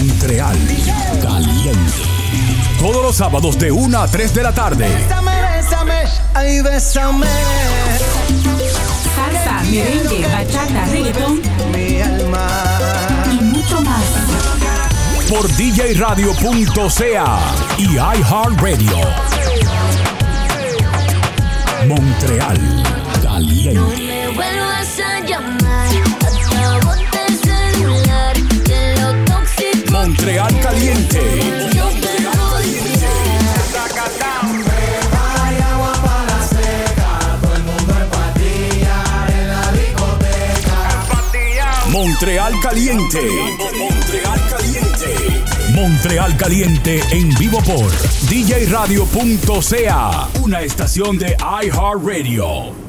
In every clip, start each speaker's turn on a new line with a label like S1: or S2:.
S1: Montreal. Caliente. Todos los sábados de 1 a 3 de la tarde.
S2: Bésame, bésame, ay, bésame.
S3: Salsa, merengue, bachata, reggaetón.
S2: Mi alma.
S3: Y mucho más.
S1: Por djradio.ca y iHeartRadio. Montreal. Caliente. caliente. Montreal Caliente. Montreal Caliente. Montreal Caliente en vivo por DJ djradio.ca, una estación de iHeartRadio.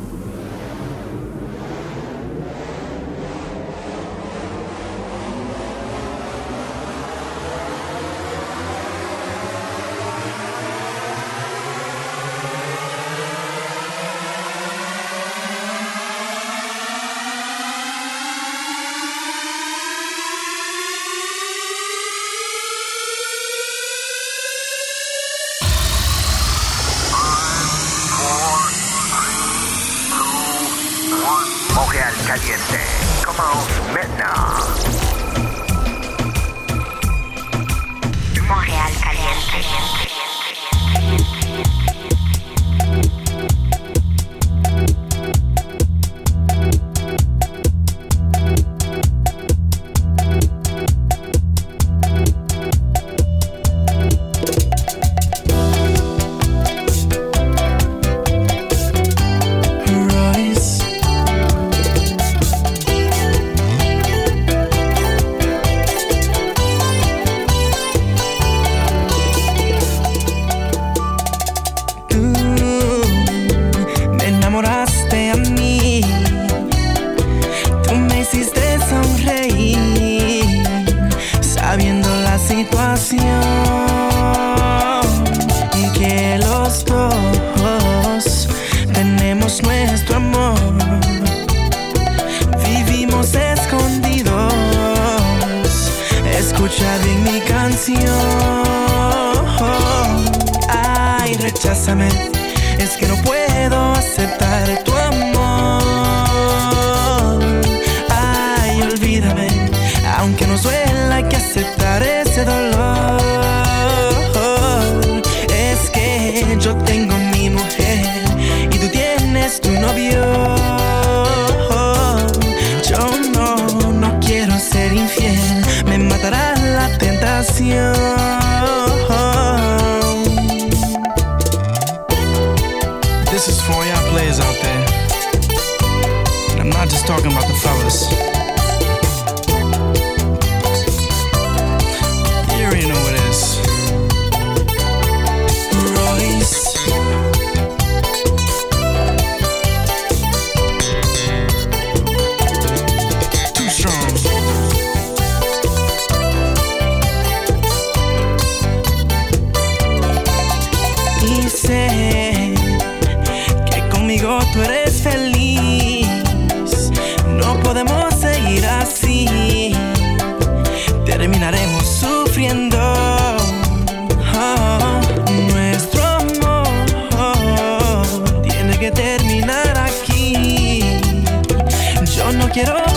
S2: quiero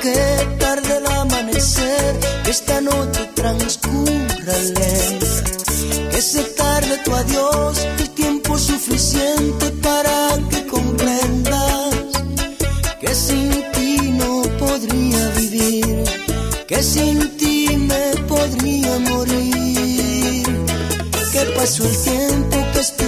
S2: que
S4: tarde el amanecer, esta noche transcurra lenta, que se tarde tu adiós, el tiempo suficiente para que comprendas que sin ti no podría vivir, que sin ti me podría morir, que pasó el tiempo que
S5: estoy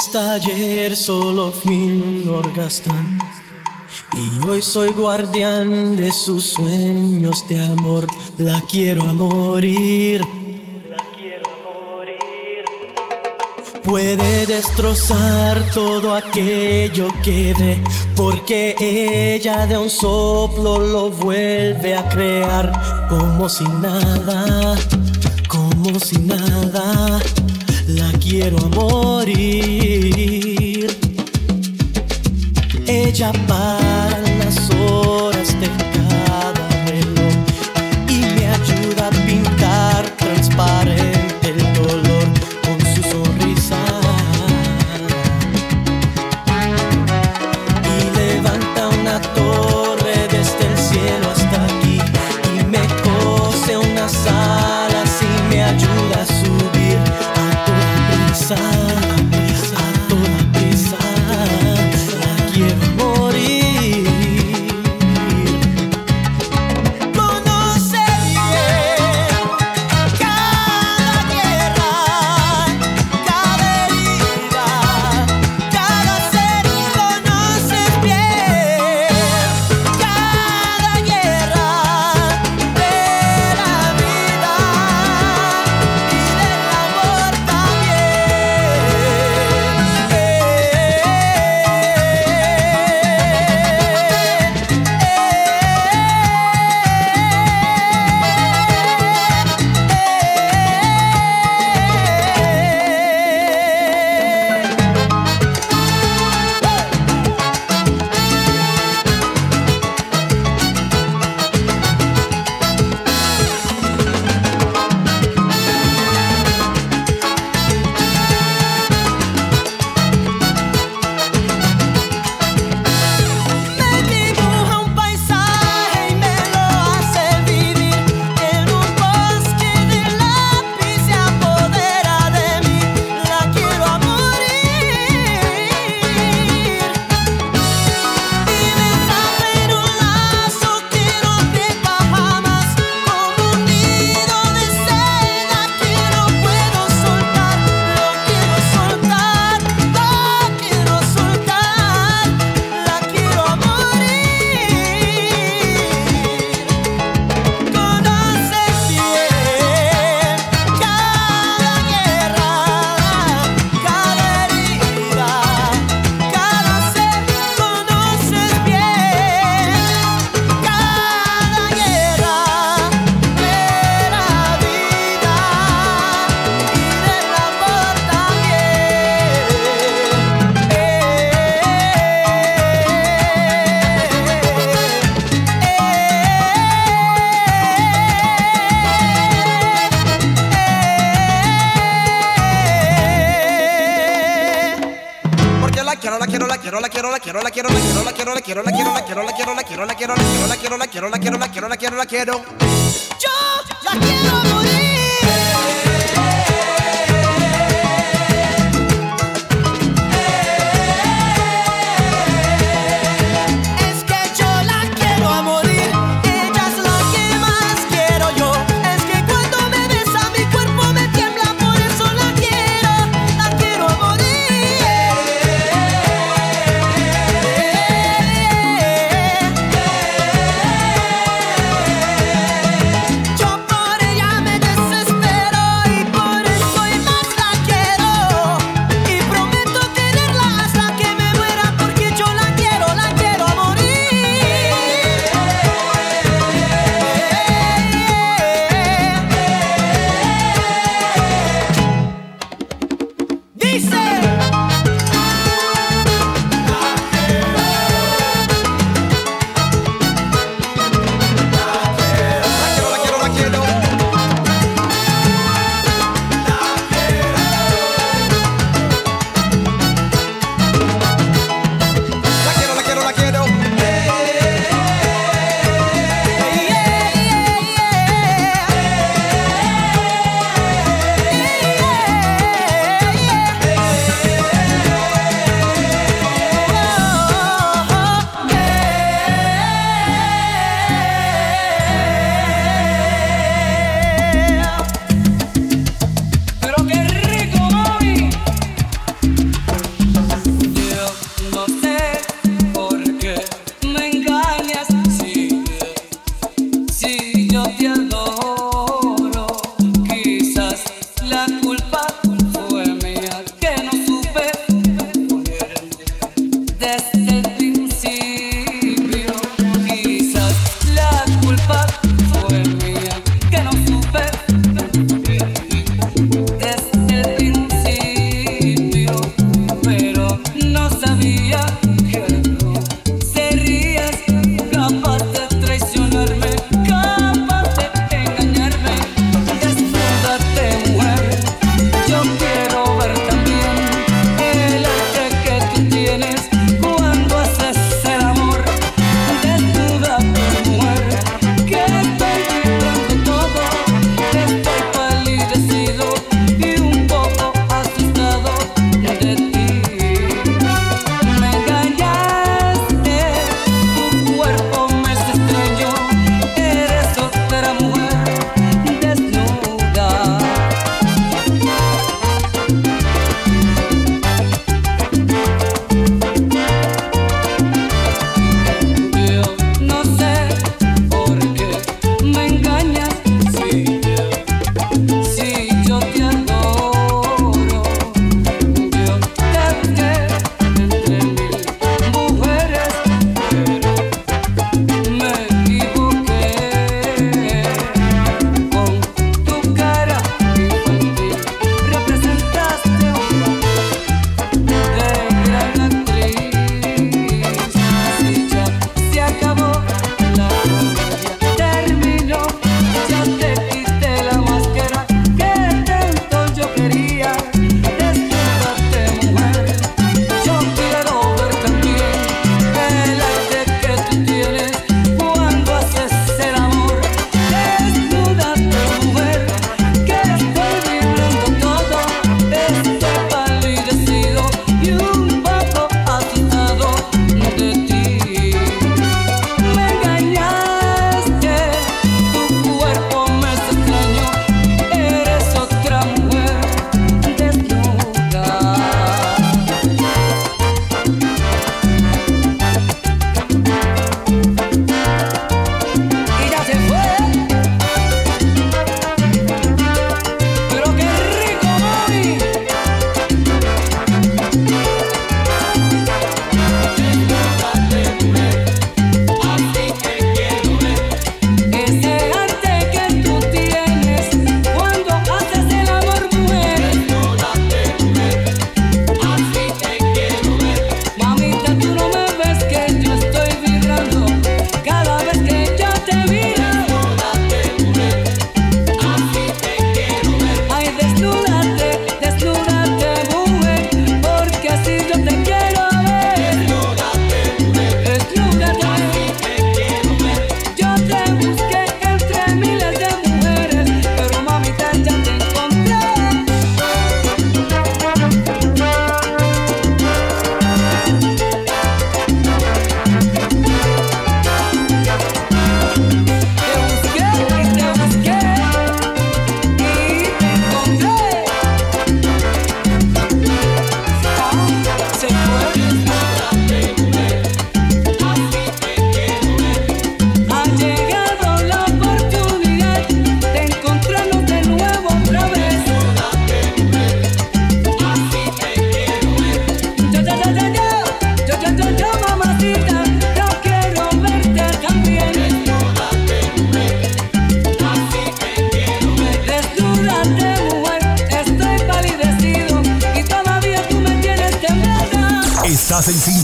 S6: hasta ayer solo fui un orgastán y hoy soy guardián de sus sueños de amor. La quiero a morir. La quiero a morir. Puede destrozar todo aquello que ve, porque ella de un soplo lo vuelve a crear, como si nada, como si nada, la quiero a morir. jump up. quiero, la quiero, la quiero, la
S7: quiero, la quiero, la quiero.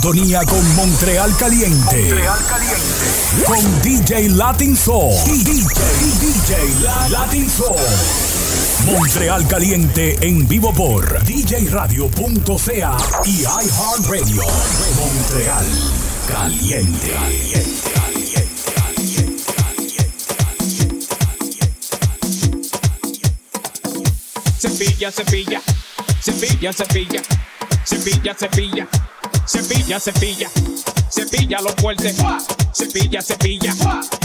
S8: Con Montreal Caliente.
S9: Montreal Caliente.
S8: Con DJ Latin Soul. DJ, DJ Latin Soul. Montreal Caliente en vivo por djradio.ca y iHeartRadio. Montreal Caliente.
S10: Cepilla, cepilla, cepilla, cepilla, cepilla, cepilla cepilla, cepilla, cepilla los fuertes, cepilla, cepilla,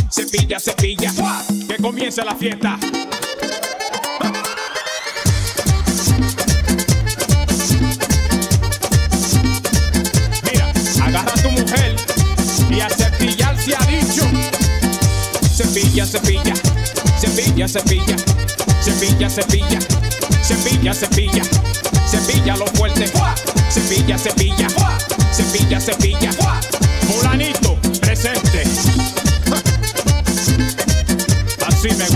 S10: cepilla, cepilla, que comience la fiesta. Mira, agarra a tu mujer y a cepillar se ha dicho. Cepilla cepilla, cepilla, cepilla, cepilla, cepilla, cepilla, cepilla, cepilla, cepilla lo fuerte, cepilla, cepilla, cepilla, cepilla, fulanito presente. Así me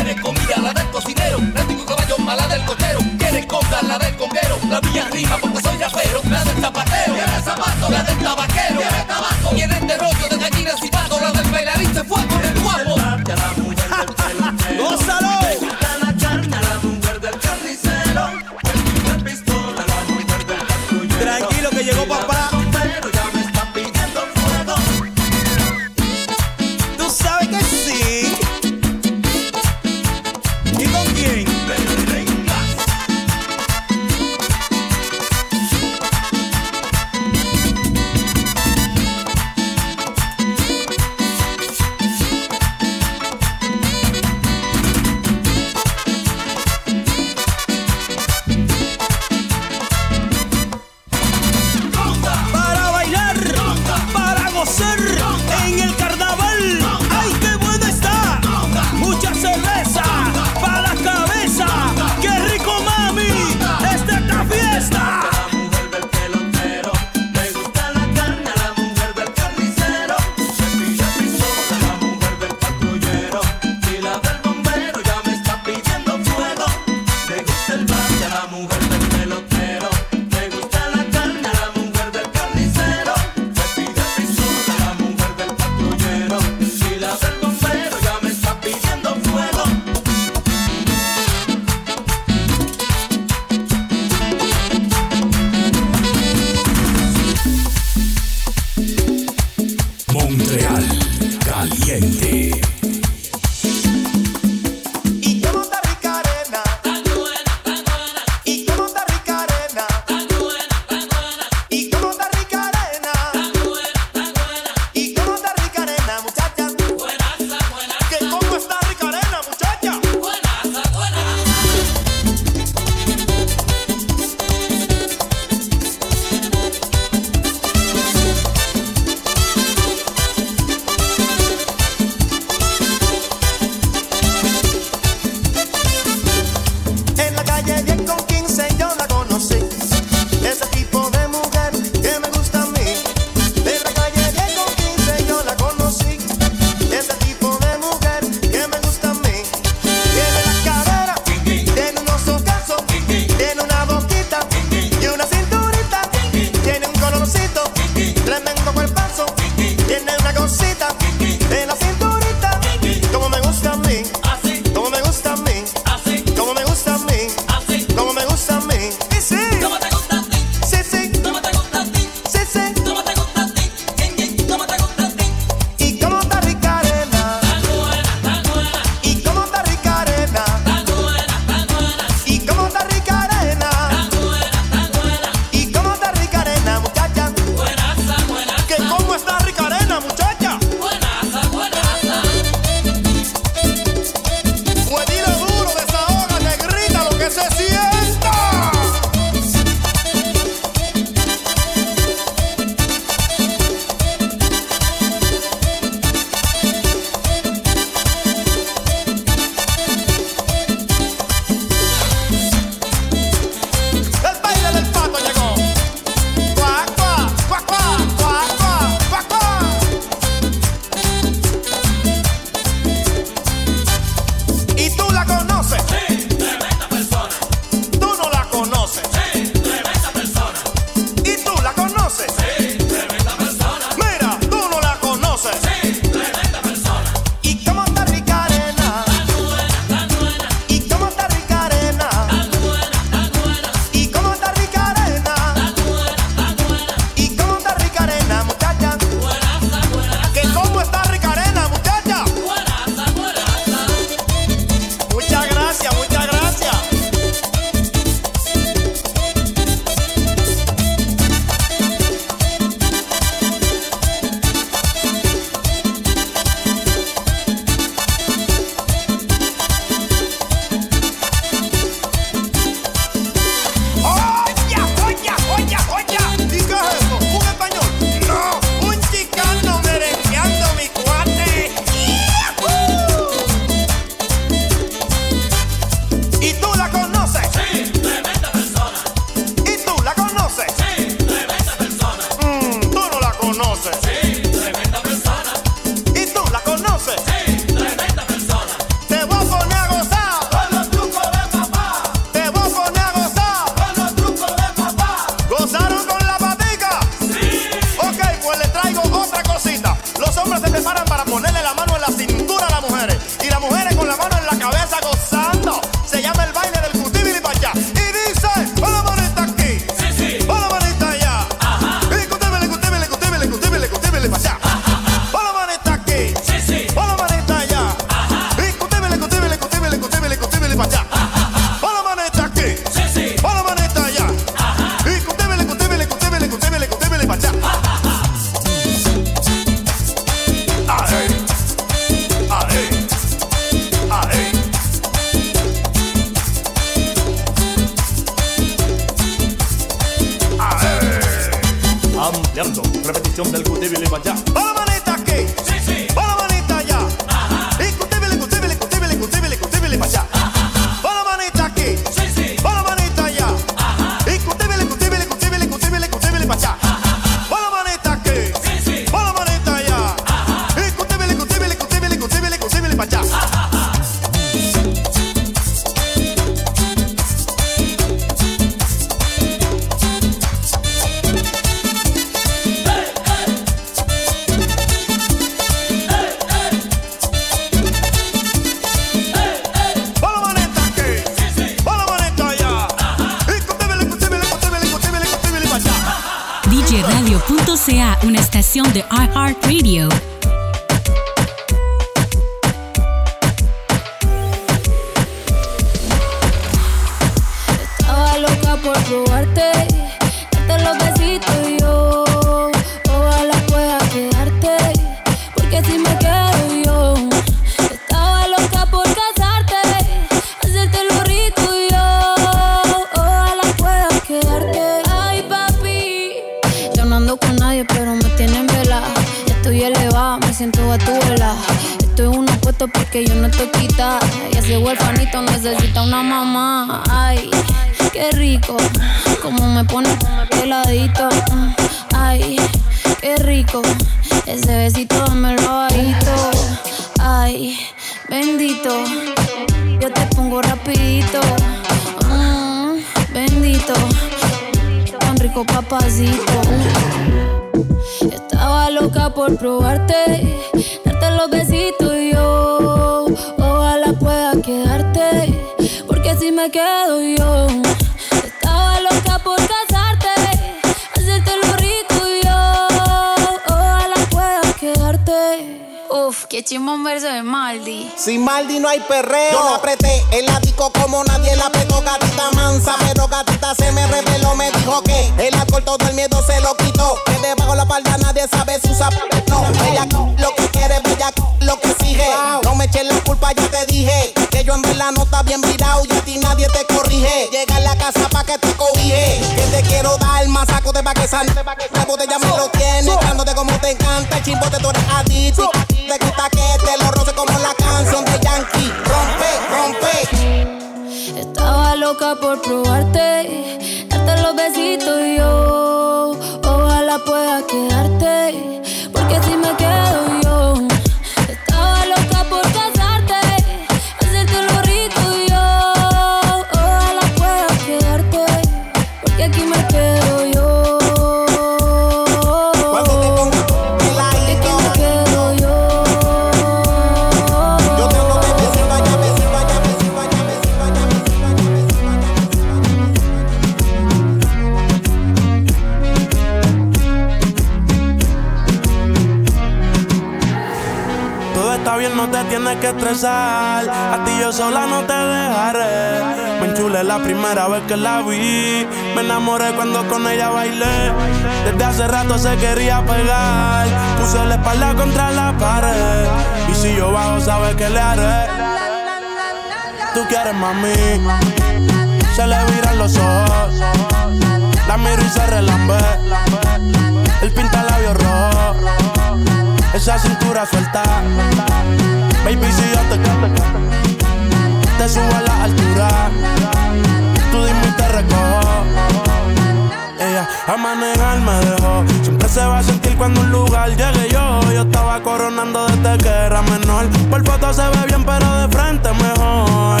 S10: a
S11: manejar me dejó. Siempre se va a sentir cuando un lugar llegue yo. Yo estaba coronando desde que era menor. Por foto se ve bien, pero de frente mejor.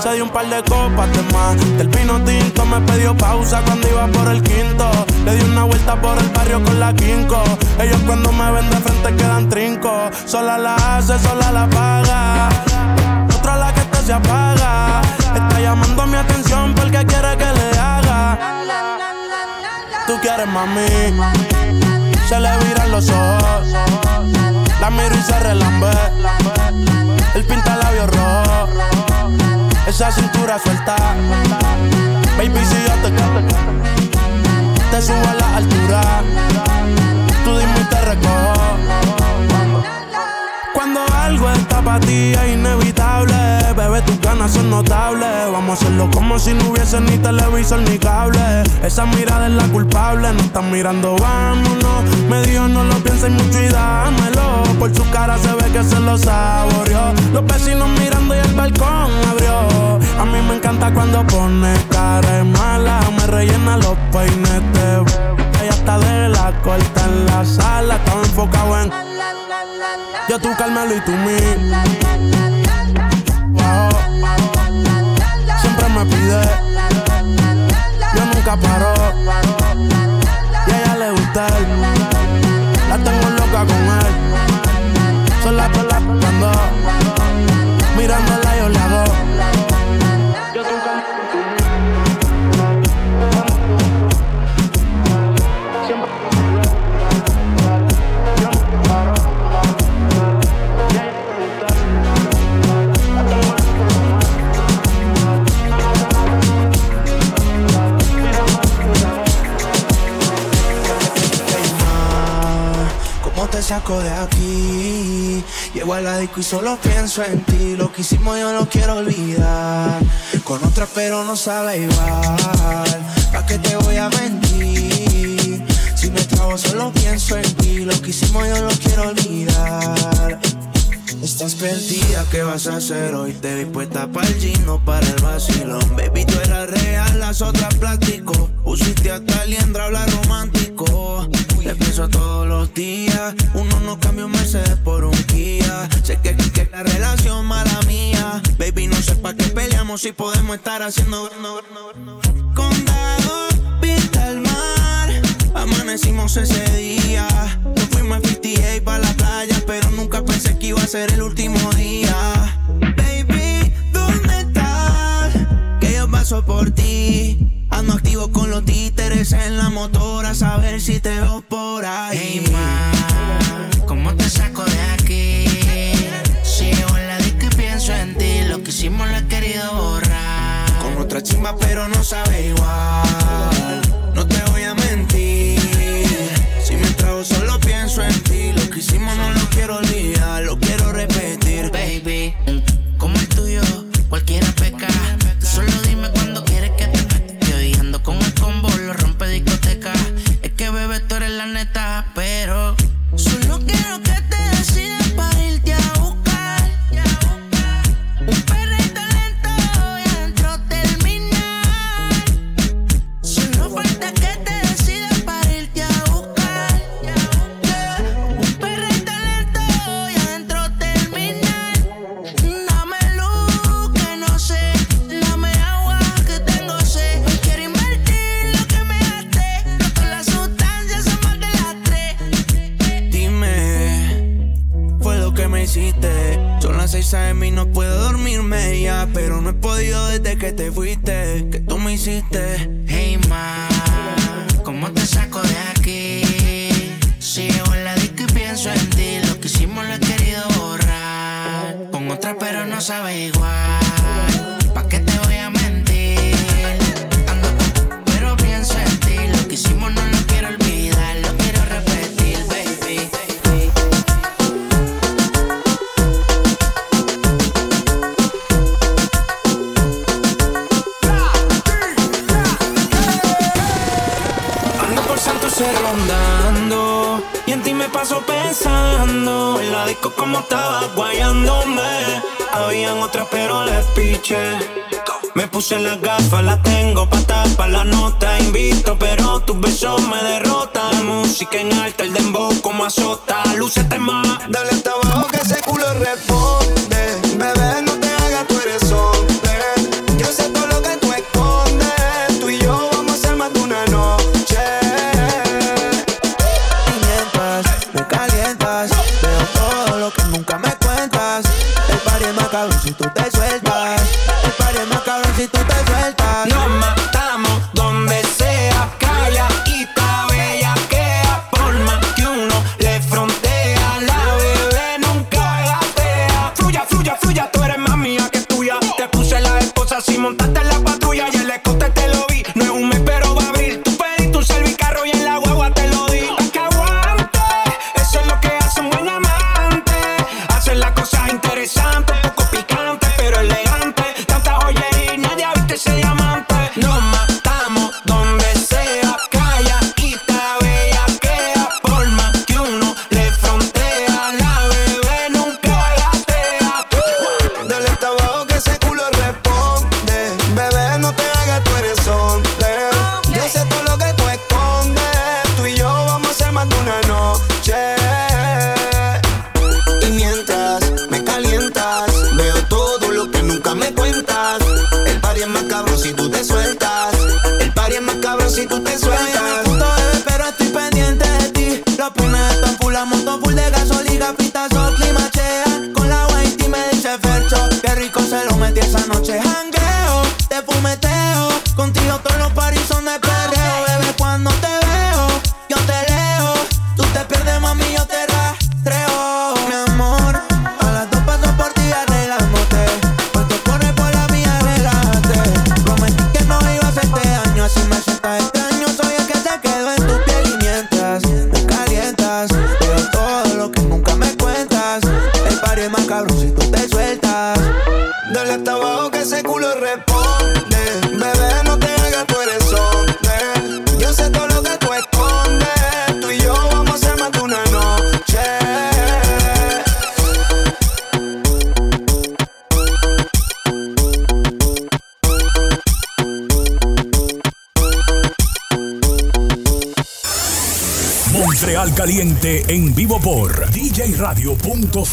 S11: Se dio un par de copas de más. Del vino tinto me pidió pausa cuando iba por el quinto. Le di una vuelta por el barrio con la quinco. Ellos cuando me ven de frente quedan trinco. Sola la hace, sola la paga. Otra la que te se apaga. Está llamando mi atención porque quiere que le. Tú quieres mami. Se le viran los ojos. La miro y se relambe. El pinta labios rojo. Esa cintura suelta. Baby, si yo te te subo a la altura. Tú dime y te. Cuando algo está para ti es inevitable, bebé, tus ganas son notables. Vamos a hacerlo como si no hubiese ni televisor ni cable. Esa mirada es la culpable, no están mirando, vámonos. Me dijo no lo pienses mucho y dámelo. Por su cara se ve que se lo saboreó. Los vecinos mirando y el balcón abrió. A mí me encanta cuando pone cara mala, me rellena los peines de ella está de la corta en la sala, estaba enfocado en yo tú Carmelo y tú mí. Siempre me pide, yo nunca paro. Y a ella le gusta la tengo loca con él. Son las pelas cuando
S2: de aquí. Llego a la y solo pienso en ti. Lo que hicimos yo lo quiero olvidar. Con otra pero no sabe igual. ¿Pa' qué te voy a mentir? Si me trago solo pienso en ti. Lo que hicimos yo lo quiero olvidar. Estás perdida, ¿qué vas a hacer hoy? Te vi puesta para el gino, para el vacilón. Baby, tú eras real, las otras plástico. Pusiste hasta liendra, habla romántico. Te pienso todos los días. Uno no cambia un Mercedes por un Kia. Sé que aquí que la relación mala mía. Baby, no sé para qué peleamos si podemos estar haciendo. Condado, pinta el mar. Amanecimos ese día. Nos fuimos a 58 para la playa. Pero nunca pensé que iba a ser el último día. Baby, ¿dónde estás? Que yo paso por ti Ando activo con los títeres en la motora, a saber si te veo por ahí.
S12: Hey, ¿cómo te saco de aquí? Sigo en la disco y pienso en ti, lo que hicimos lo he querido borrar.
S2: Con otra chimba, pero no sabe igual. No te voy a mentir. Si me trago, solo pienso en ti. Lo que hicimos no lo quiero olvidar, lo quiero repetir.
S12: Baby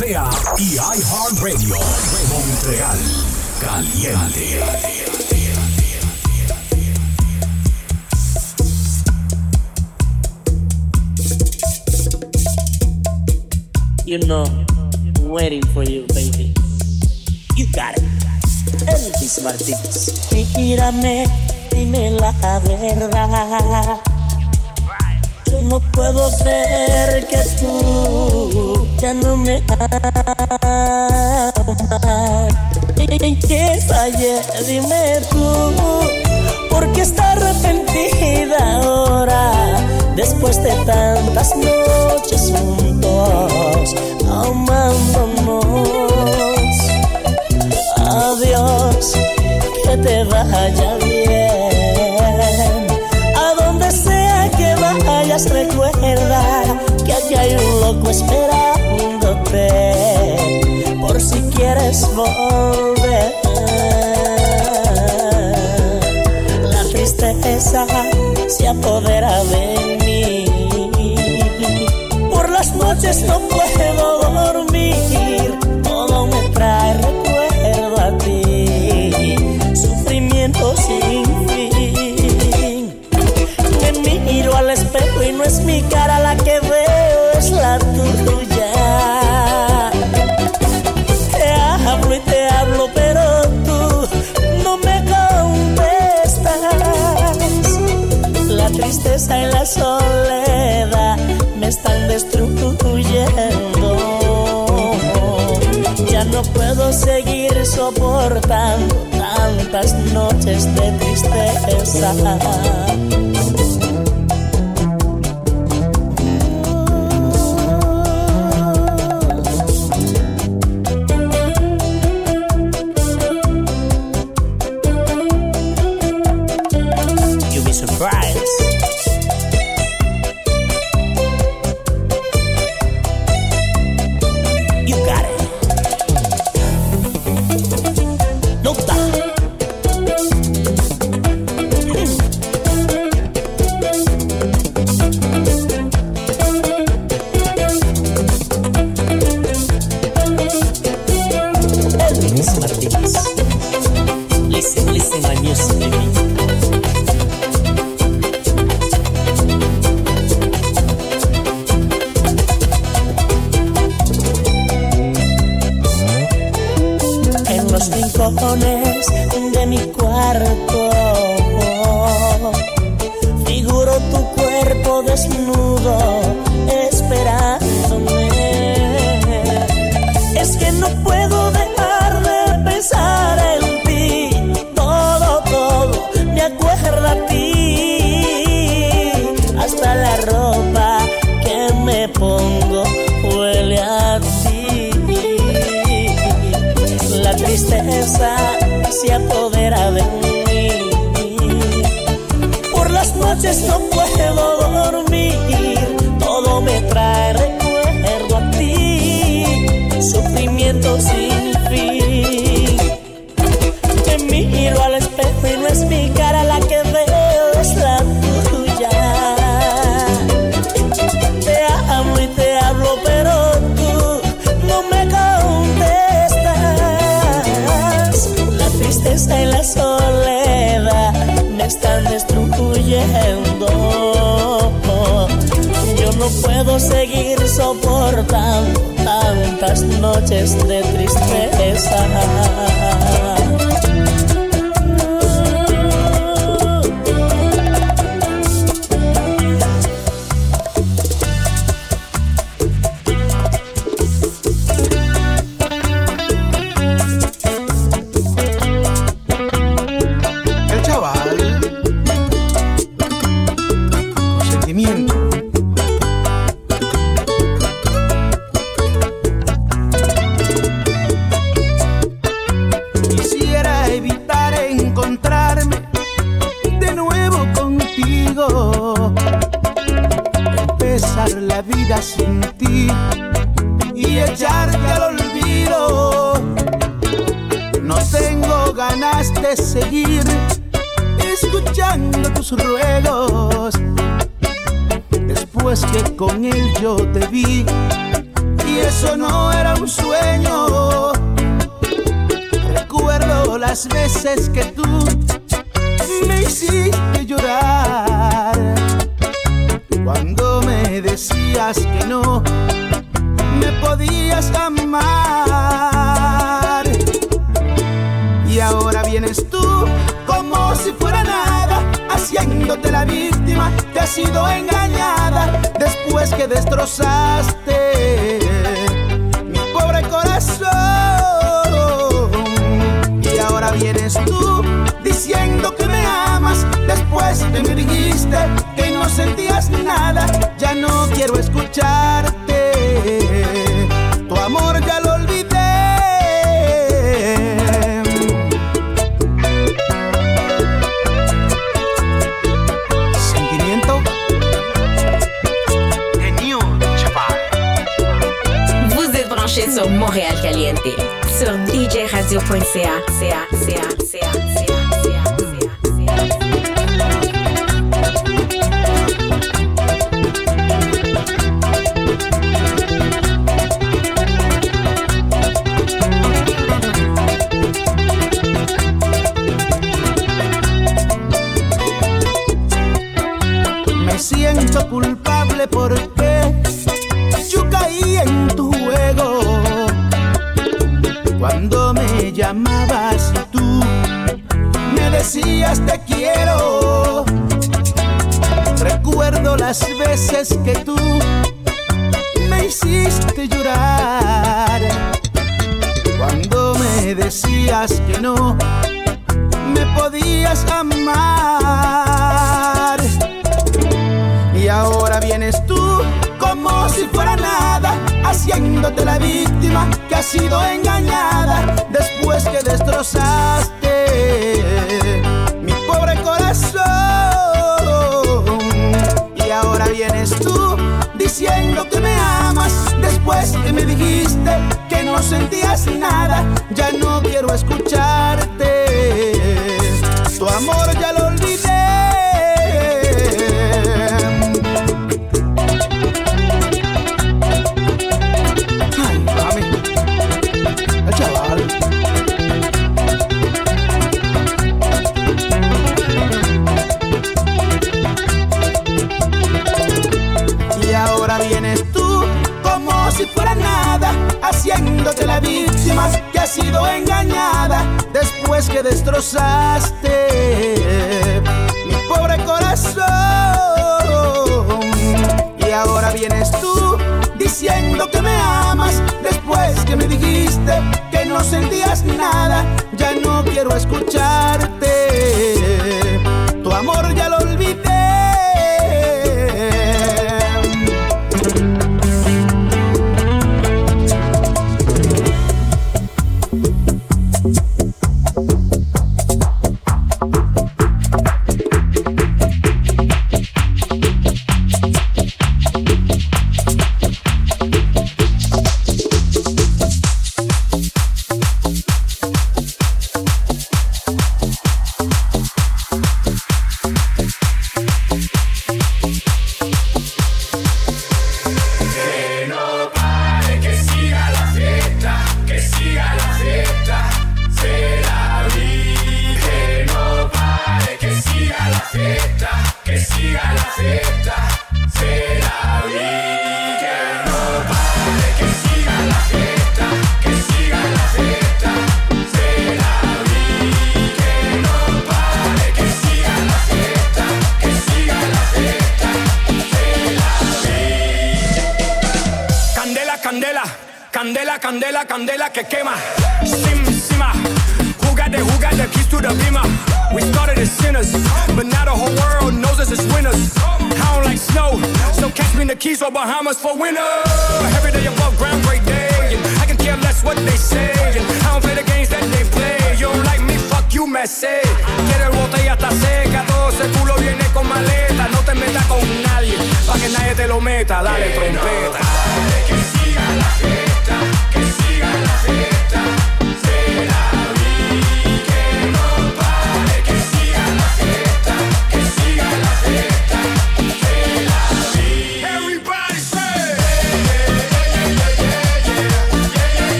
S13: djradio.ca y iHeartRadio. Montreal Caliente.
S14: You know, waiting for you, baby. You got it. Elvis Martínez. Mírame, dime la verdad. No puedo creer que tú ya no me amas. ¿En qué fallé? Dime tú. ¿Por qué está arrepentida ahora? Después de tantas noches juntos, amándonos. Adiós, que te vaya bien. Loco esperándote. Por si quieres volver. La tristeza se apodera de mí. Por las noches no puedo dormir. Todo me trae recuerdo a ti. Sufrimiento sin fin. Me miro al espejo y no es mi cara la que Te hablo y te hablo, pero tú no me contestas. La tristeza y la soledad me están destruyendo. Ya no puedo seguir soportando tantas noches de tristeza. Seguir tantas noches de tristeza.
S2: después
S15: que destrozaste mi pobre corazón. Y ahora vienes tú diciendo que me amas después que me dijiste que no sentías nada. Ya no quiero escucharte. Tu amor ya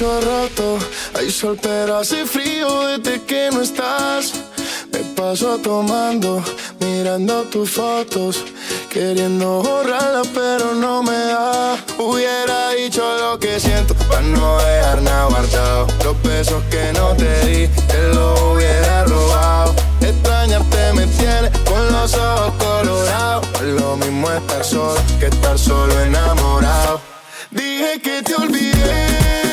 S5: mucho rato. Hay sol, pero hace frío desde que no estás. Me paso tomando, mirando tus fotos. Queriendo borrarla, pero no me da. Hubiera dicho lo que siento, para no dejar nada guardado. Los besos que no te di, te los hubiera robado. Extrañarte me tiene con los ojos colorados. Lo mismo estar solo que estar solo enamorado. Dije que te olvidé.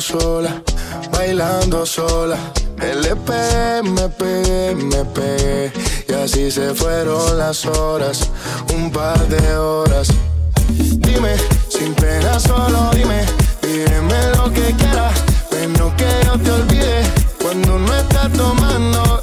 S16: sola, bailando sola. Me le pegué, me pegué, me pegué. Y así se fueron las horas, un par de horas. Dime, sin pena, solo dime, dime lo que quieras. Pero que yo te olvide cuando no estás tomando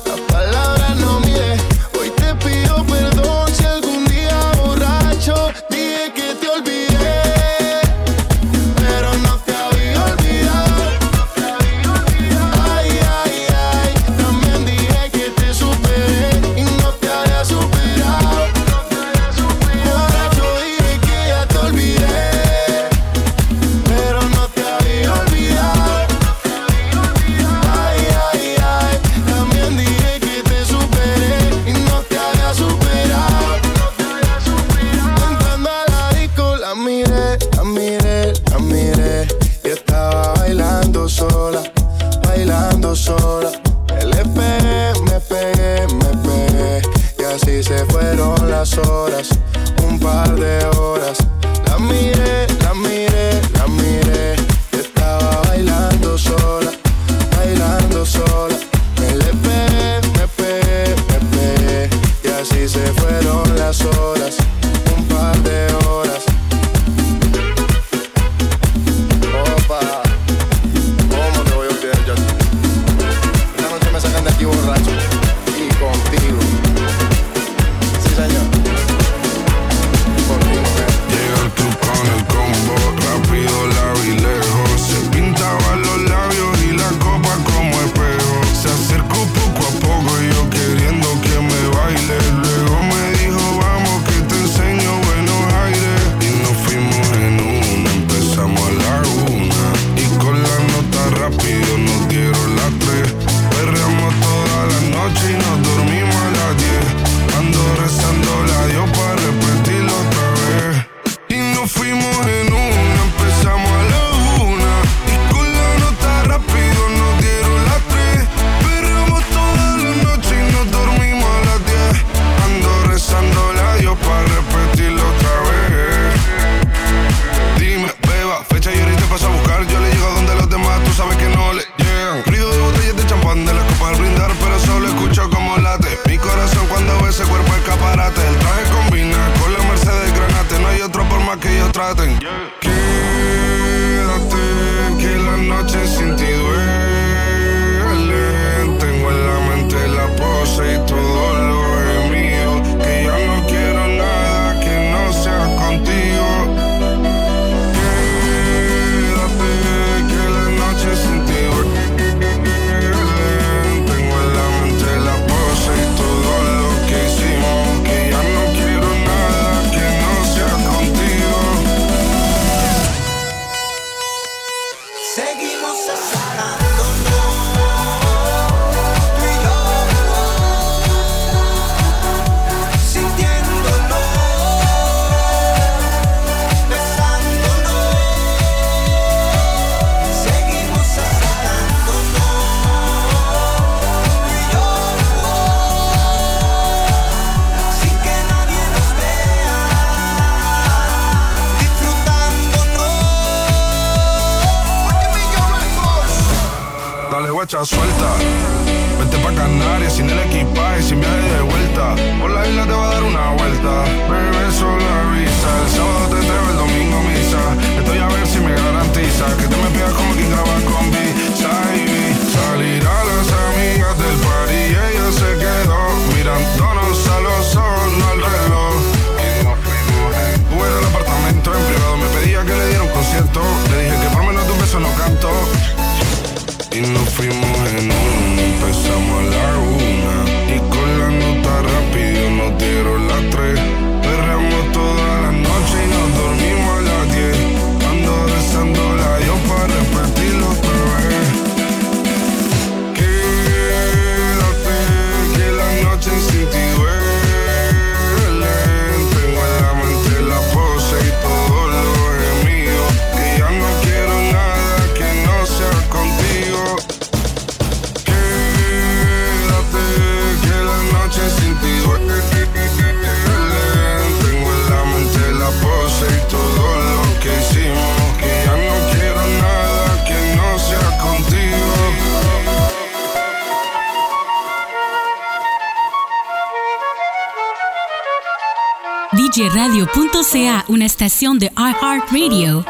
S3: estación de iHeartRadio.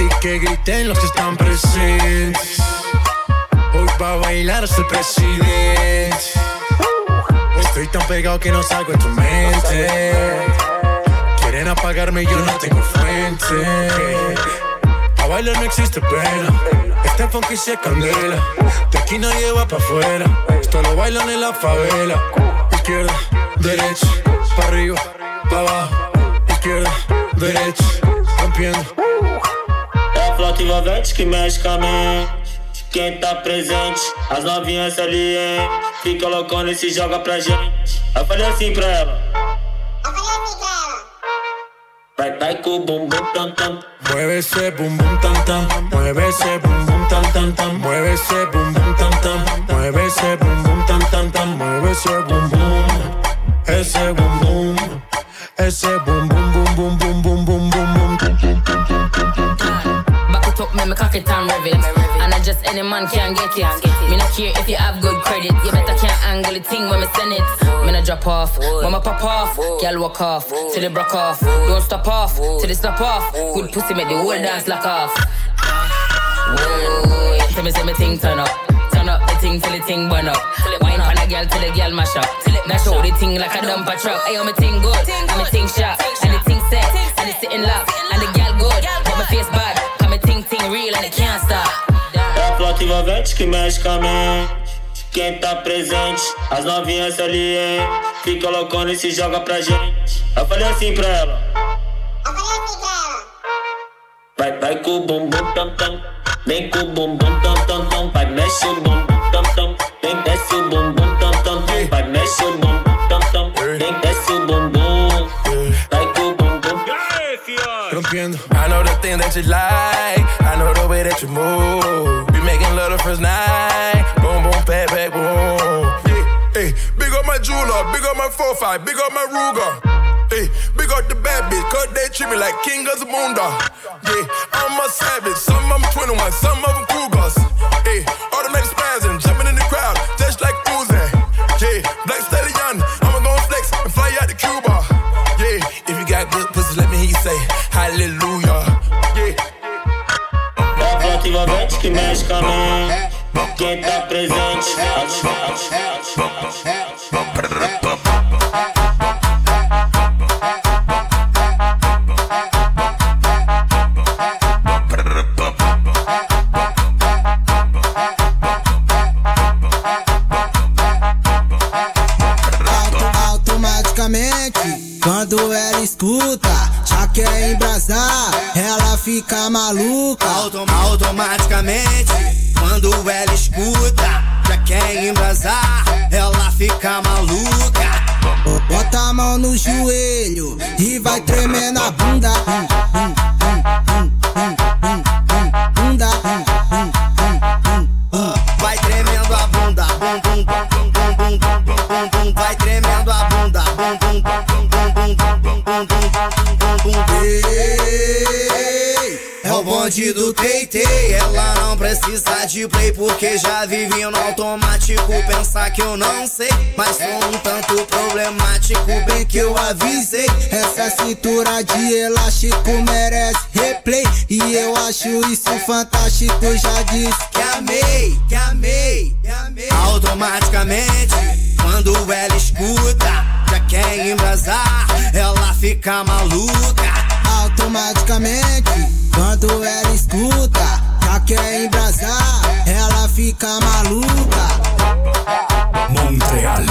S17: Y que griten los que están presentes. Hoy va a bailar hasta el presidente. Estoy tan pegado que no salgo de tu mente. Quieren apagarme y yo no tengo fuente. A bailar no existe pena. Este funky se candela. De aquí nadie va pa' afuera. Esto lo bailan en la favela. Izquierda, derecha, pa' arriba, pa' abajo. Izquierda, derecha, rompiendo.
S18: É a flauta envolvente que mexe com a mente. Quem tá presente, as novinhas salientes. Fica loucona e se joga pra gente. Eu falei assim pra ela. Vai, vai com o bumbum tam tam.
S17: Mueve ese bum
S19: rev it. And I just any man can get it. Me not care if you have good credit. You better can't angle the thing when me send it. Me not drop off, mama pop off. Girl walk off, till it broke off. Don't stop off, till it stop off. Good pussy make the whole dance lock off. Whoa, tell me say me thing turn up. Turn up the thing till the thing burn up. Wine on a girl till the girl mash up. Now show the thing like a dumper truck. Ayo, me thing good, and me thing sharp, and the thing set, and it's sitting locked, and the girl good, but my face bad. Thing real and it can't stop.
S18: É a flauta envolvente que mexe com a mente. Quem tá presente, as novinhas salientes. Fica loucona e se joga pra gente. Eu falei assim pra ela. Vai, vai com o bumbum tam tam. Vem com o bumbum tam tam tam. Vai, mexe o bumbum tam tam. Vem, desce o bumbum tam tam tam. Vai, mexe o bumbum tam tam. Vem, desce o bumbum. Vai com o bumbum.
S17: Rompiendo.
S20: I know the thing that you like. Way that you move. We making love the first night. Boom, boom, back, back, boom.
S21: Hey, big up my jeweler, big up my 4-5, big up my Ruger. Hey, big up the bad bitch, cause they treat me like king of the moondog. Yeah, I'm a savage, some of them 21, some of them
S18: que mexe com a mente. Quem tá presente,
S22: automaticamente. Quando ela escuta, já quer embrasar, fica maluca.
S23: automaticamente. Quando ela escuta, já quer embrasar, ela fica maluca.
S22: Bota a mão no joelho e vai tremer na bunda. Hum, hum, hum, hum, hum, hum, Bunda. hum, hum, hum, hum, hum.
S23: Vai tremendo a bunda, bum bum bum bum bum bum bum bum bum. Vai tremendo a bunda, bum bum bum bum bum bum bum bum bum bum bum bum. Ei, É o bonde do Teitei, ela não precisa de play porque já vive no automático. Pensar que eu não sei, mas sou um tanto problemático. Bem que eu avisei,
S22: Essa cintura de elástico merece replay. E eu acho isso fantástico, já disse
S23: que amei, que amei, que amei. Automaticamente, quando ela escuta, já quer embrasar, ela fica maluca.
S22: Automaticamente. Quando ela escuta, já quer embrasar, ela fica maluca.
S8: Montreal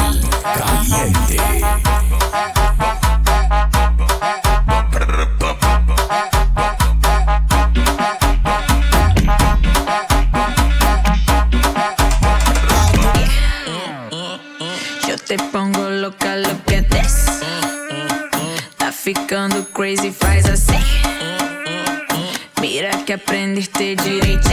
S8: Caliente.
S24: Yo te pongo loca lo que des ficando crazy, faz assim. Mira que aprender ter direito.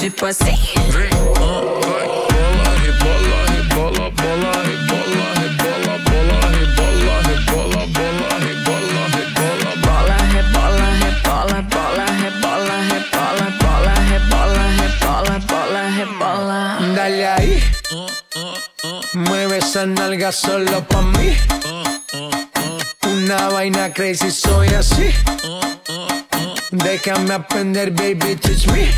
S24: Tipo assim. Vem, vai, bola, rebola, rebola, bola, rebola, rebola, bola, rebola, rebola, bola, rebola,
S8: rebola, bola,
S24: rebola, rebola, bola, rebola, rebola, bola, rebola, rebola, bola, rebola.
S17: Dale aí. Mueve essa nalga solo pra mim. Una vaina crazy, soy así. Déjame aprender, baby, teach me.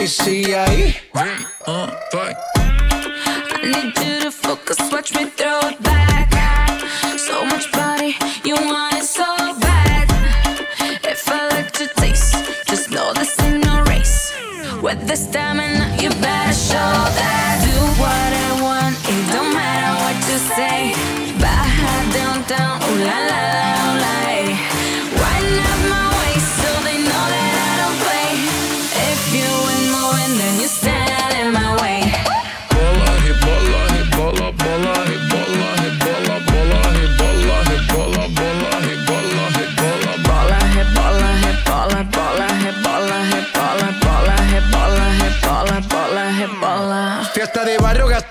S17: Y sigue ahí.
S24: Uh, I need you to focus, watch me throw it back.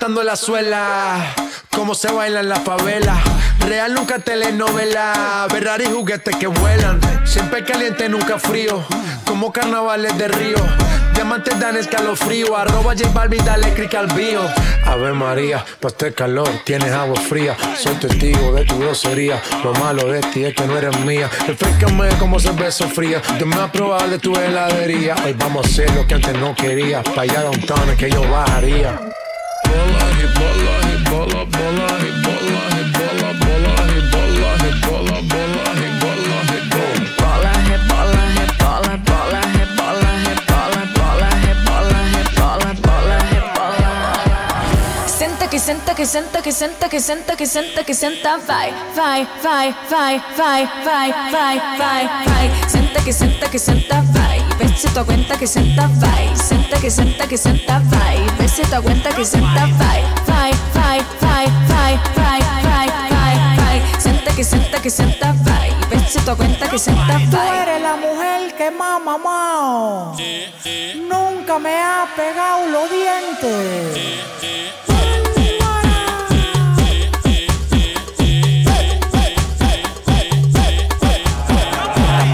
S24: La
S17: suela. Cómo se baila en la favela. Real nunca telenovela. Ferrari juguetes que vuelan. Siempre caliente, nunca frío. Como carnavales de río. Diamantes dan escalofrío. Arroba J Balvin, dale click al bio. Ave María, pa' este calor tienes agua fría. Soy testigo de tu grosería. Lo malo de ti es que no eres mía. Refrescame como cerveza fría. Yo me voy a probar de tu heladería. Hoy vamos a hacer lo que antes no quería. Pa' allá downtown es que yo bajaría.
S24: Senta que senta que senta que senta que senta que senta vai, vai, vai, vai, vai, vai, vai, vai, vai. Senta que senta que senta vai. Vê se tua cuenta que senta vai. Senta que senta que senta vai. Vê se tua cuenta que senta vai. Vai, vai, vai, vai, vai, vai, vai, vai. Senta que senta que senta vai. Tua cuenta que senta
S25: Tú
S24: vai.
S25: eres la mujer que más mamao. Nunca me ha pegado los dientes.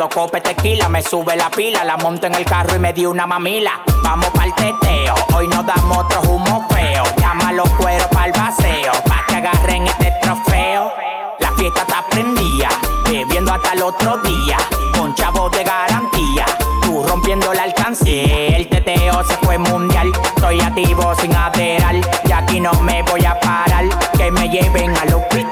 S20: demasiado cope tequila. Me sube la pila, la monto en el carro y me di una mamila. Vamos pa'l teteo, hoy nos damos otro humo feo. Llama los cueros pa'l paseo, pa' que agarren este trofeo. La fiesta está prendida, bebiendo hasta el otro día. Con chavos de garantía, tú rompiendo la alcancía. El teteo se fue mundial, estoy activo sin ateral. Y aquí no me voy a parar, que me lleven al hospital.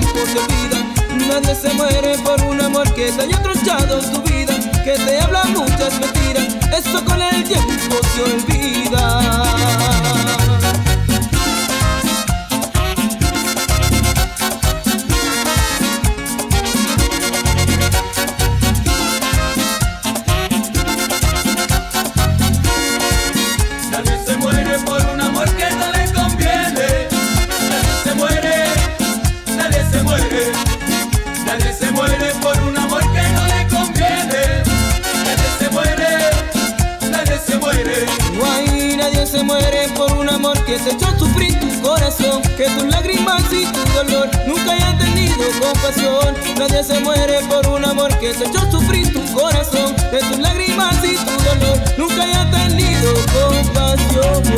S26: tiempo se olvida. Nadie se muere por un amor que dañó tronchado tu vida, que te habla muchas mentiras. Eso con el tiempo se olvida.
S27: Nadie se muere por un amor
S26: que se echó sufrir tu corazón de tus lágrimas y tu dolor. Nunca haya tenido compasión.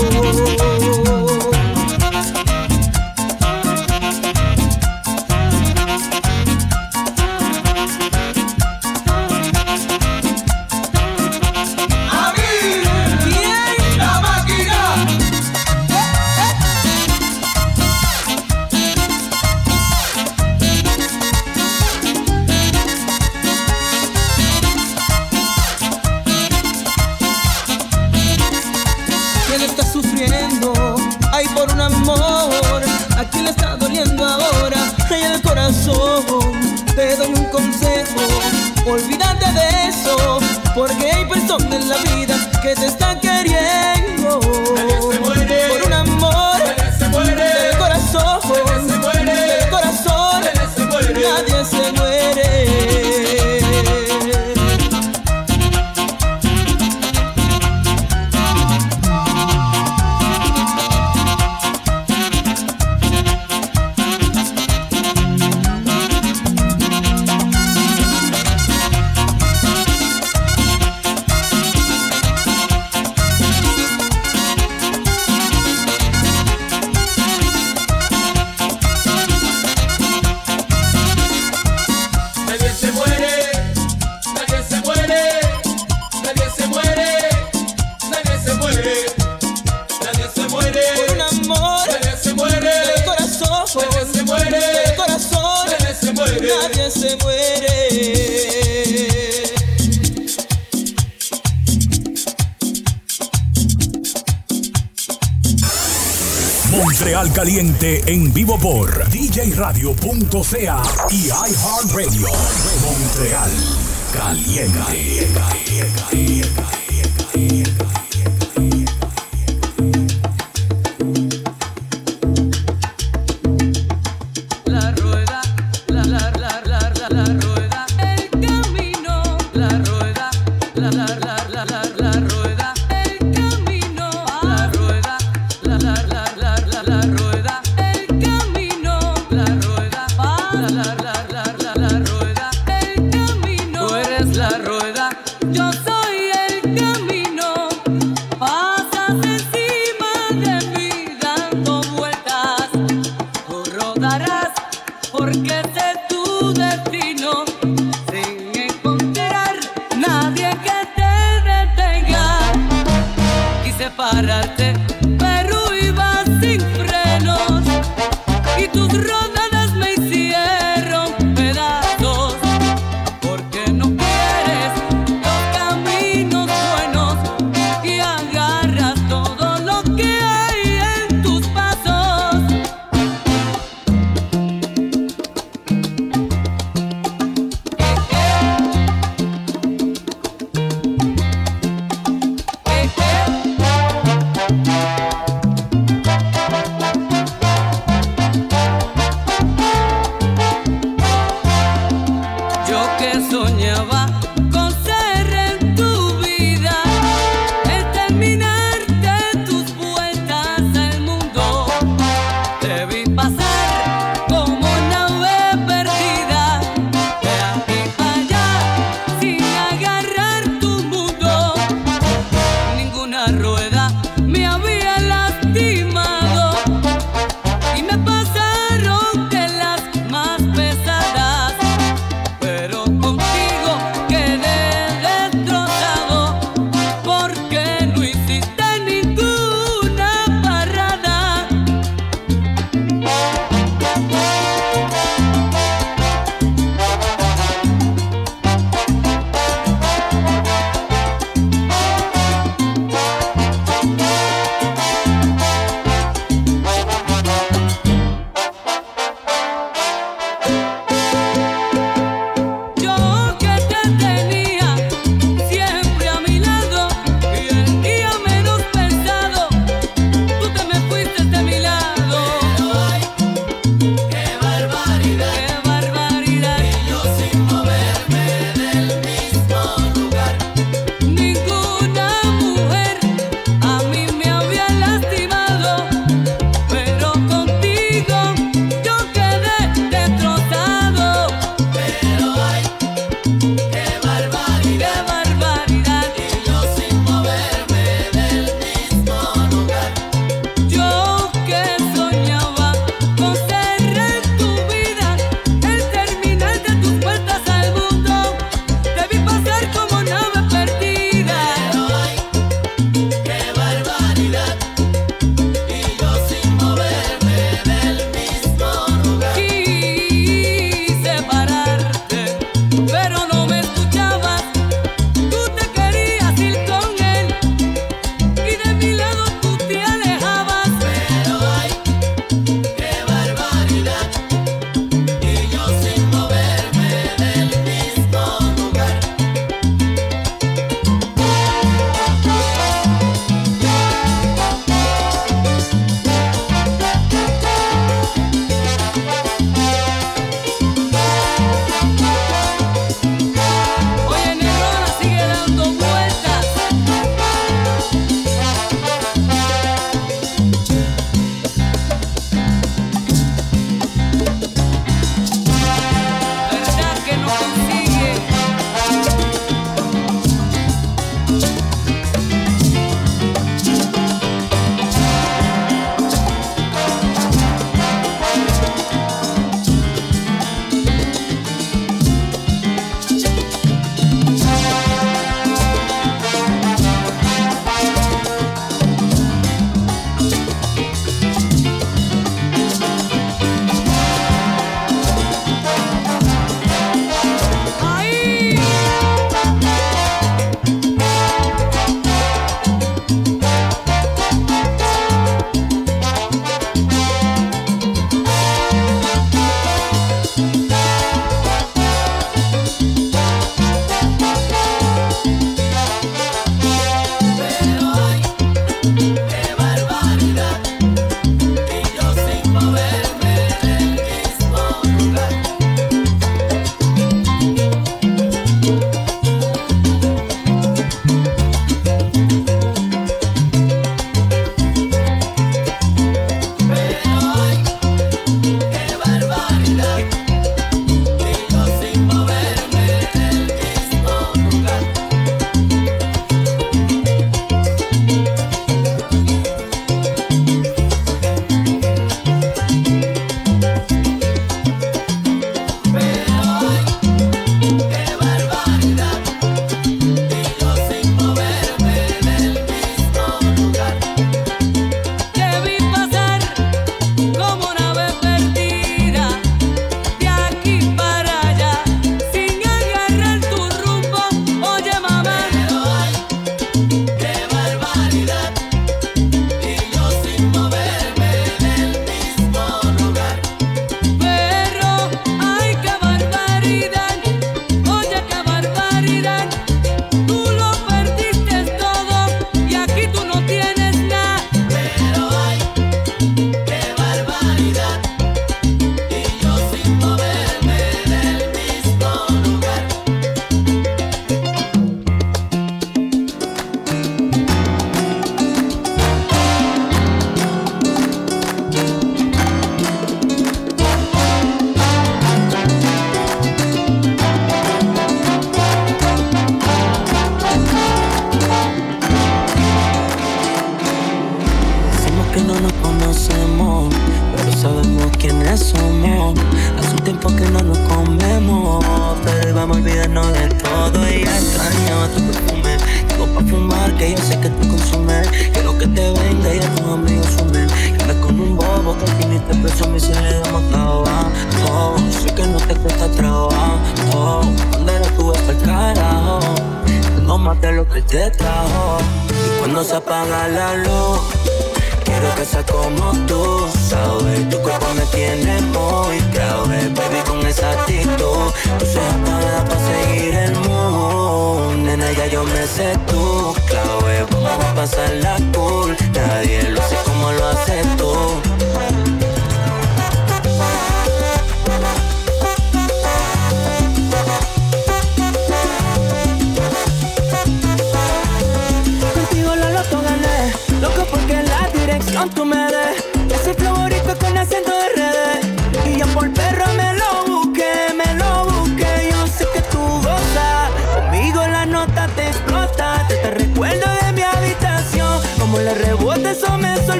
S28: pararte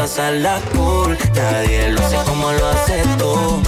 S28: Vamos a pasar la cool. Nadie lo hace como lo haces tú.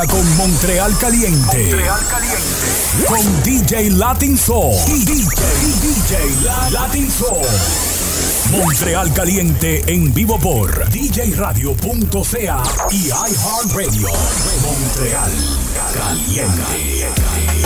S26: con
S13: Montreal Caliente.
S20: Montreal Caliente.
S13: Con DJ Latin Soul. Y DJ, y DJ Latin Soul. Montreal Caliente en vivo por djradio.ca y iHeartRadio. Montreal Caliente.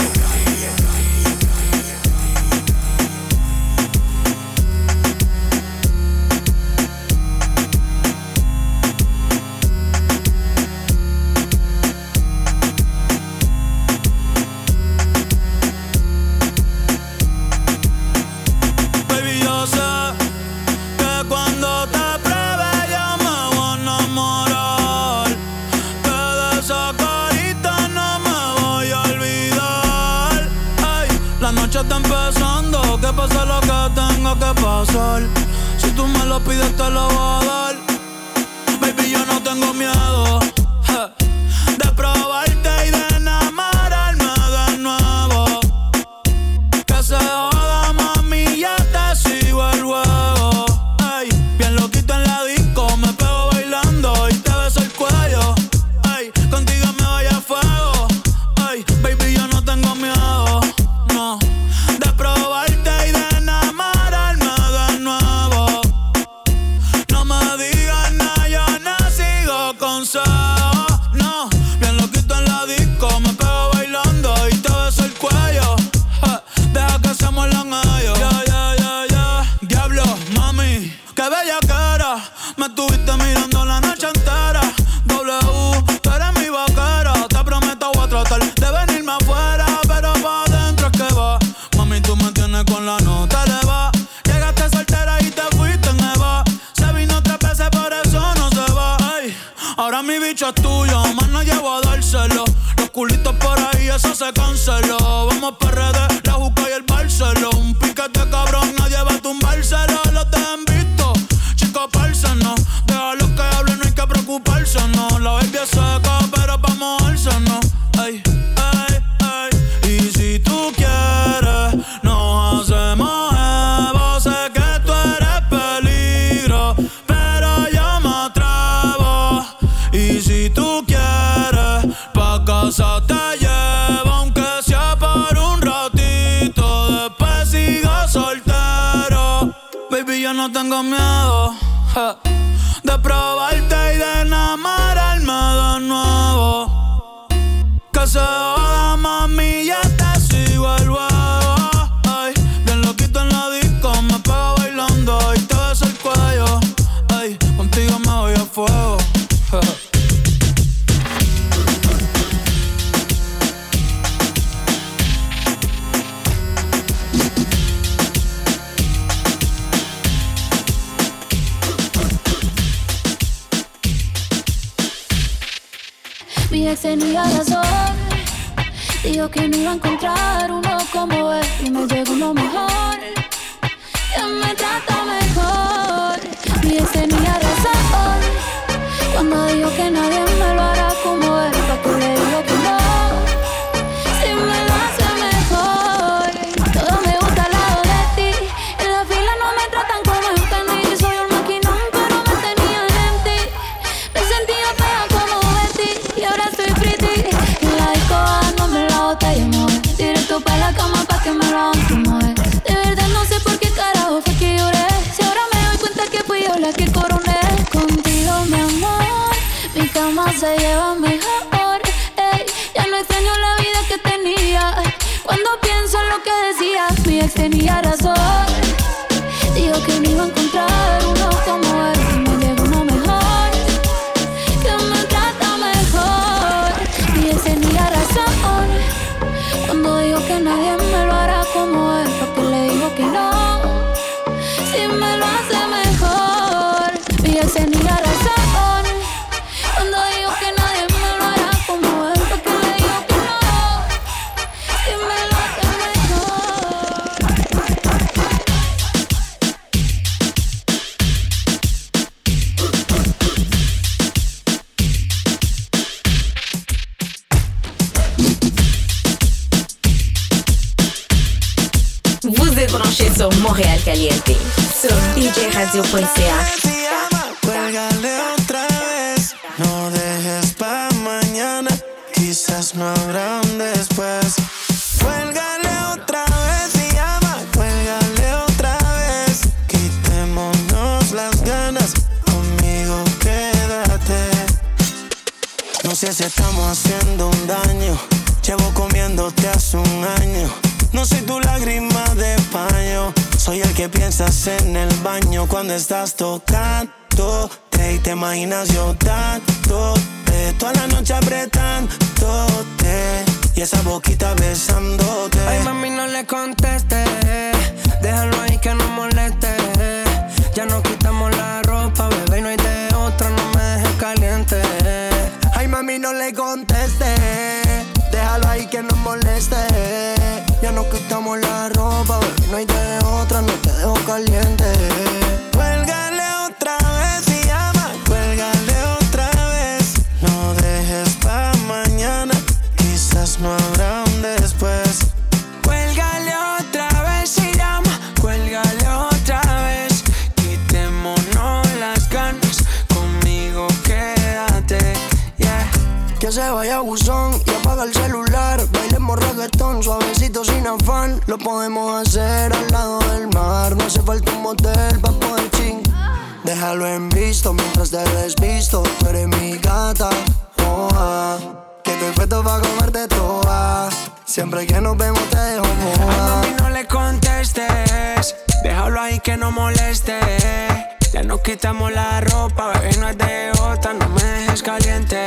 S29: Ya nos
S26: quitamos la ropa, bebé, no es de otra. No me dejes caliente.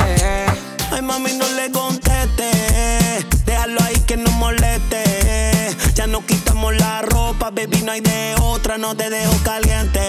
S2: Ay, mami, no le conteste. Déjalo ahí que no moleste. Ya no quitamos la ropa, baby, no hay de otra, no te dejo caliente.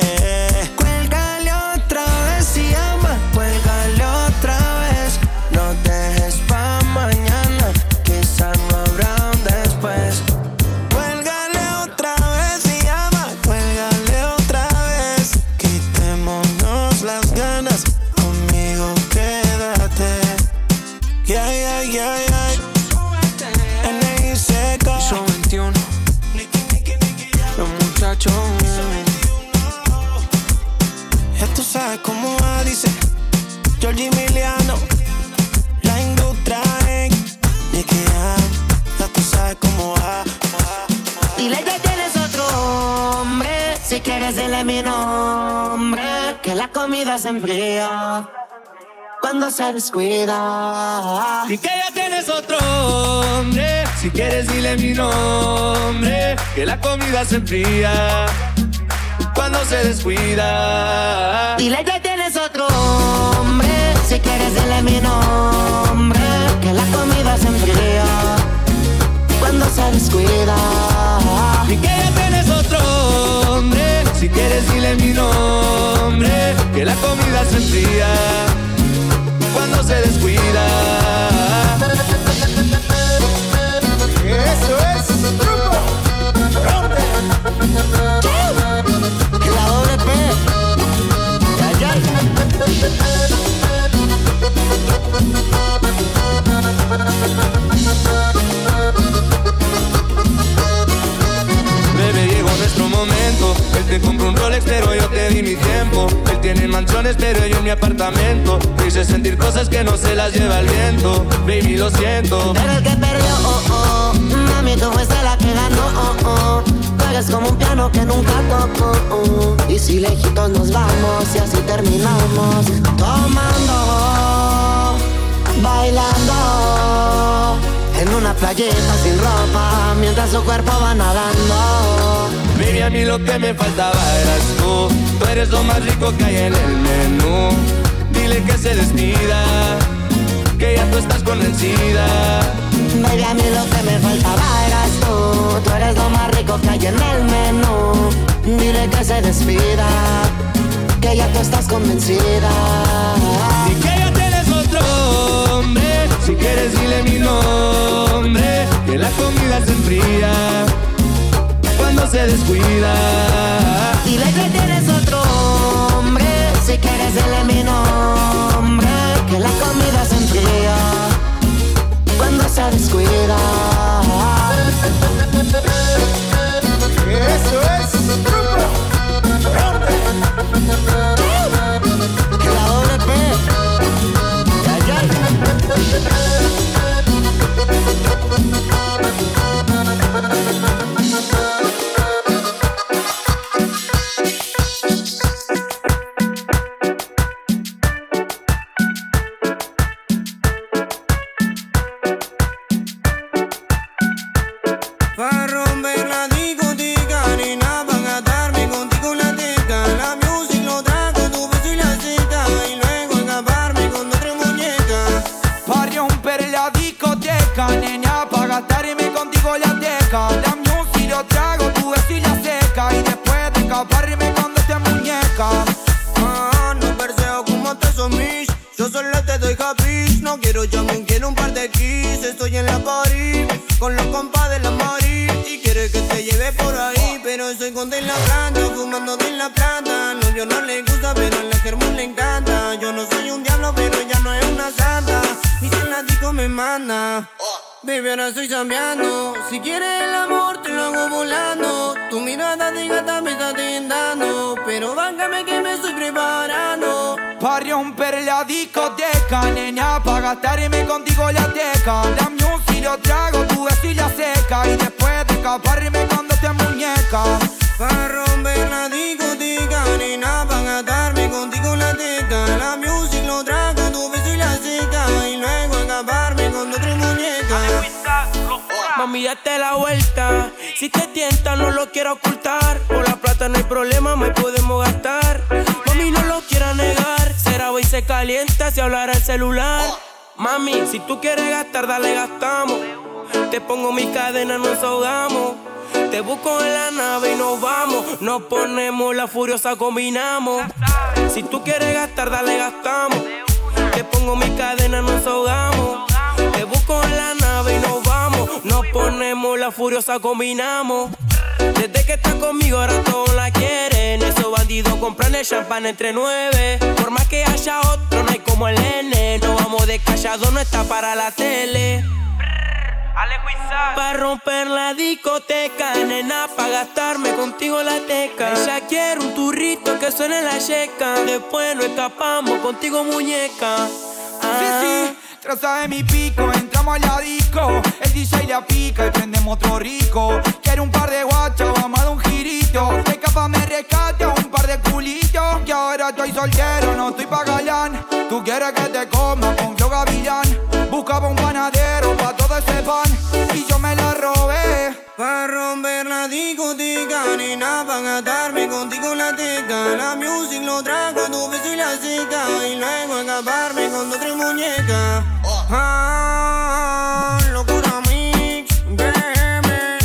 S30: Comida se enfría cuando se descuida.
S20: Y que ya tienes otro hombre. Si quieres, dile mi nombre. Que la comida se enfría cuando se descuida.
S30: Dile que tienes otro hombre, si quieres dile mi nombre, que la comida se enfría cuando se descuida.
S20: Y que ya tienes otro hombre. Si quieres, dile mi nombre. Que la comida se enfría cuando se descuida. Te compró un Rolex, pero yo te di mi tiempo. Él tiene mansiones, pero yo en mi apartamento. Me hice sentir cosas que no se las lleva el viento. Baby, lo siento.
S30: Pero el que perdió, oh, oh. Mami, tú fuiste la que ganó, oh, oh. Juegas como un piano que nunca tocó, oh. Y si lejitos nos vamos y así terminamos. Tomando, bailando. En una playita sin ropa, mientras su cuerpo va nadando.
S20: Baby, a mí lo que me faltaba eras tú. Tú eres lo más rico que hay en el menú. Dile que se despida, que ya tú estás convencida.
S30: Baby, a mí lo que me faltaba eras tú. Tú eres lo más rico que hay en el menú. Dile que se despida, que ya tú estás convencida.
S20: Y que ya tienes otro hombre. Si quieres, dile mi nombre. Que la comida se enfría se descuida.
S30: Dile que tienes otro hombre. Si quieres, dile mi nombre. Que la comida se enfría cuando se descuida.
S31: Eso es seca,
S30: niña, pa' gastar contigo la
S31: teca. Dame un si lo trago, tu vecina seca. Y después de escaparme cuando te muñeca.
S23: Ah, no perseo como te somis. Yo solo te doy capish. No quiero jamón, quiero un par de kiss. Estoy en la París con los compas de la maíz. Manda. Baby, ahora estoy cambiando. Si quieres el amor, te lo hago volando. Tu mirada de gata me está tentando. Pero báncame que me estoy preparando.
S31: Pa' romper la discoteca, nena, pa' gastarme contigo la teca. La music lo trago, tu beso y la seca. Y después de escaparme cuando te muñeca.
S23: Pa' romper la
S32: Mami, date la vuelta. Si te tienta, no lo quiero ocultar. Por la plata no hay problema, me podemos gastar. Mami, no lo quiera negar. Será hoy se calienta si hablara el celular. Mami, si tú quieres gastar, dale, gastamos. Te pongo mi cadena, nos ahogamos. Te busco en la nave y nos vamos. Nos ponemos la furiosa, combinamos. Si tú quieres gastar, dale, gastamos. Te pongo mi cadena, nos ahogamos. Te busco en la nave y nos vamos. Nos ponemos la furiosa, combinamos. Desde que estás conmigo ahora todos la quieren. Esos bandidos compran el champán entre nueve. Por más que haya otro, no hay como el N. No vamos de callado, no está para la tele. Pa' romper la discoteca, nena, pa' gastarme contigo la teca. Ella quiere un turrito que suene la checa. Después nos escapamos contigo, muñeca.
S31: Sí,
S32: Ah.
S31: sí, traza de mi pico, entramos a la disco. El DJ la pica y prendemos otro rico. Quiero un par de guachas, vamos a dar un girito. De capa me rescate un par de culitos. Que ahora estoy soltero, no estoy pa' galán. Tú quieres que te coma con flow gavilán. Buscaba un panadero pa' todo ese pan. Y yo me la robé.
S23: Pa' romper la discoteca, nena, pa' gastarme contigo la teca. La music lo trago, tu beso y la seca. Y luego escaparme con otra muñeca. Ah, locura mix, yeah,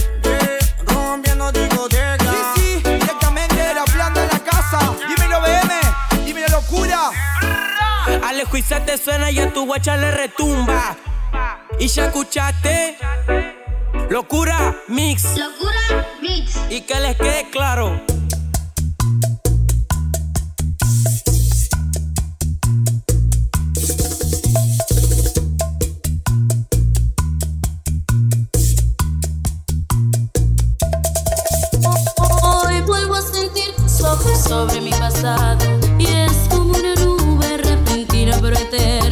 S23: rompiendo discoteca.
S31: Sí, sí, directamente de la planta de la casa. Dímelo, BM, dímelo, locura.
S32: Alejo y se te suena y a tu guacha le retumba. Y ya escuchaste. Locura mix.
S24: Locura mix.
S32: Y que les quede claro.
S33: Hoy vuelvo a sentir ojos sobre mi pasado y es como una nube repentina pero eterna.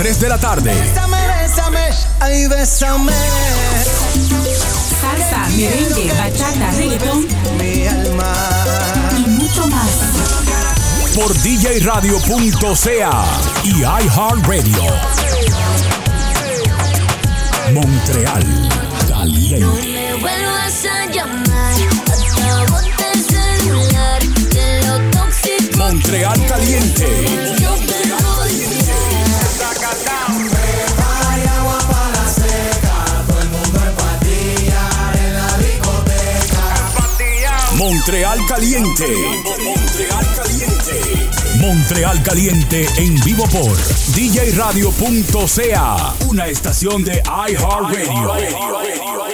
S8: 3 de la tarde.
S2: Bésame, bésame, ay, bésame.
S3: Salsa, merengue, bachata, reggaetón
S2: Mi alma.
S3: y mucho más.
S8: Por djradio.ca y iHeartRadio. En vivo por djradio.ca. Una estación de iHeartRadio.